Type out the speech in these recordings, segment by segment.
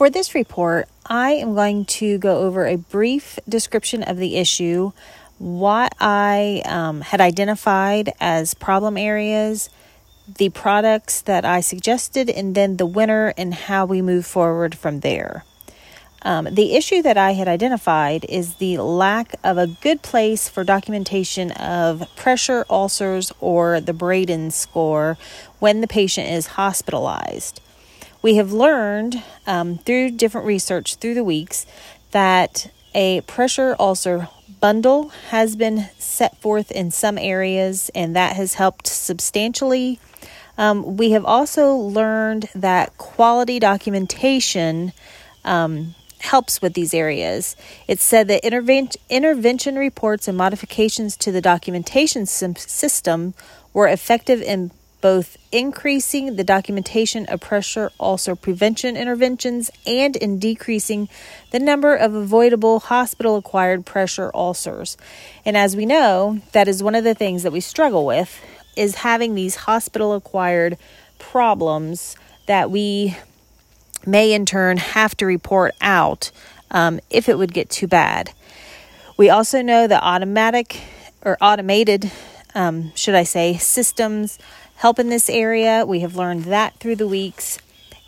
For this report, I am going to go over a brief description of the issue, what I um, had identified as problem areas, the products that I suggested, and then the winner and how we move forward from there. Um, the issue that I had identified is the lack of a good place for documentation of pressure ulcers or the Braden score when the patient is hospitalized. We have learned um, through different research through the weeks that a pressure ulcer bundle has been set forth in some areas, and that has helped substantially. Um, we have also learned that quality documentation um, helps with these areas. It said that interven- intervention reports and modifications to the documentation system were effective in both increasing the documentation of pressure ulcer prevention interventions and in decreasing the number of avoidable hospital acquired pressure ulcers. And as we know, that is one of the things that we struggle with is having these hospital acquired problems that we may in turn have to report out um, if it would get too bad. We also know that automatic or automated, um, should I say, systems help in this area. We have learned that through the weeks.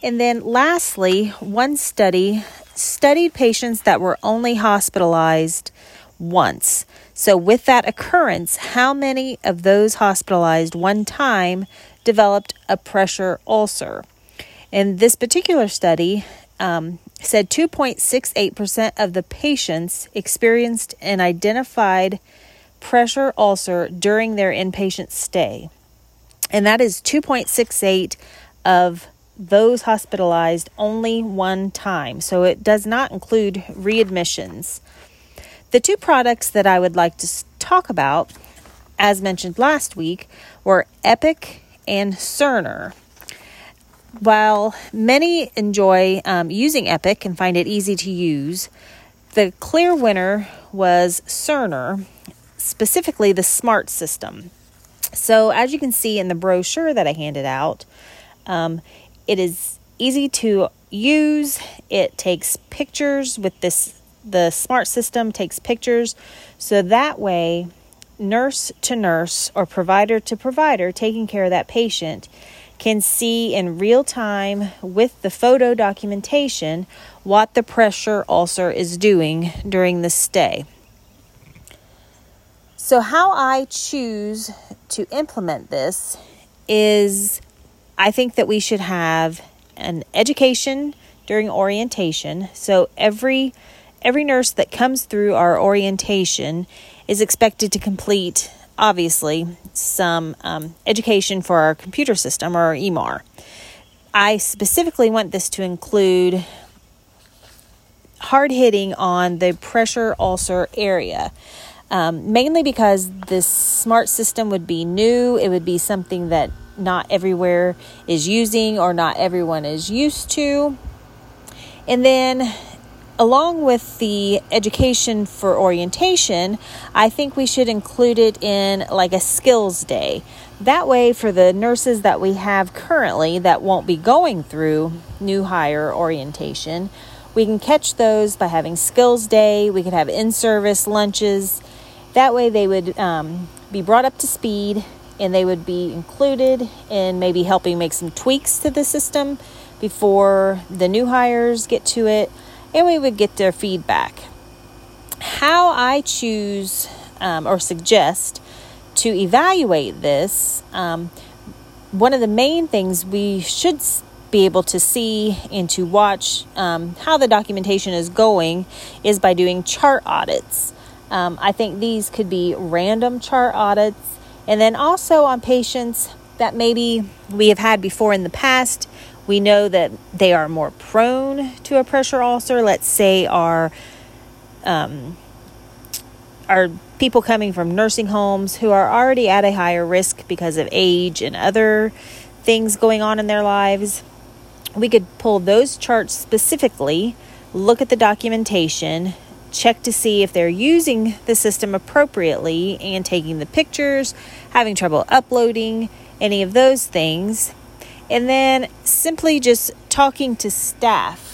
And then lastly, one study studied patients that were only hospitalized once. So, with that occurrence, how many of those hospitalized one time developed a pressure ulcer? And this particular study, um, said 2.68% of the patients experienced an identified pressure ulcer during their inpatient stay and that is 2.68 of those hospitalized only one time. So it does not include readmissions. The two products that I would like to talk about, as mentioned last week, were Epic and Cerner. While many enjoy um, using Epic and find it easy to use, the clear winner was Cerner, specifically the Smart System. So, as you can see in the brochure that I handed out, um, it is easy to use. It takes pictures with this, the smart system takes pictures. So that way, nurse to nurse or provider to provider taking care of that patient can see in real time with the photo documentation what the pressure ulcer is doing during the stay. So, how I choose to implement this is I think that we should have an education during orientation. So, every every nurse that comes through our orientation is expected to complete, obviously, some um, education for our computer system or EMR. I specifically want this to include hard hitting on the pressure ulcer area um, mainly because this smart system would be new. It would be something that not everywhere is using or not everyone is used to. And then, along with the education for orientation, I think we should include it in like a skills day. That way, for the nurses that we have currently that won't be going through new hire orientation, we can catch those by having skills day. We could have in service lunches that way, they would um, be brought up to speed and they would be included in maybe helping make some tweaks to the system before the new hires get to it, and we would get their feedback. How I choose um, or suggest to evaluate this, um, one of the main things we should be able to see and to watch um, how the documentation is going is by doing chart audits. Um, I think these could be random chart audits. And then also on patients that maybe we have had before in the past, we know that they are more prone to a pressure ulcer. Let's say are um, are people coming from nursing homes who are already at a higher risk because of age and other things going on in their lives. We could pull those charts specifically, look at the documentation, check to see if they're using the system appropriately and taking the pictures, having trouble uploading, any of those things. And then simply just talking to staff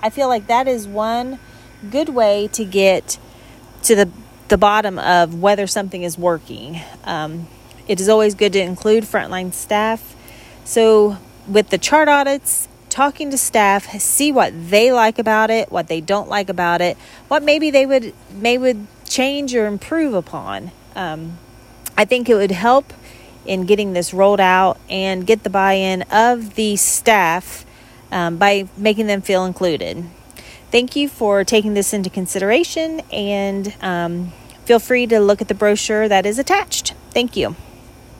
I feel like that is one good way to get to the the bottom of whether something is working. Um, it is always good to include frontline staff. So with the chart audits, talking to staff, see what they like about it, what they don't like about it, what maybe they would may would change or improve upon. Um, I think it would help in getting this rolled out and get the buy-in of the staff um, by making them feel included. Thank you for taking this into consideration and um, feel free to look at the brochure that is attached. Thank you.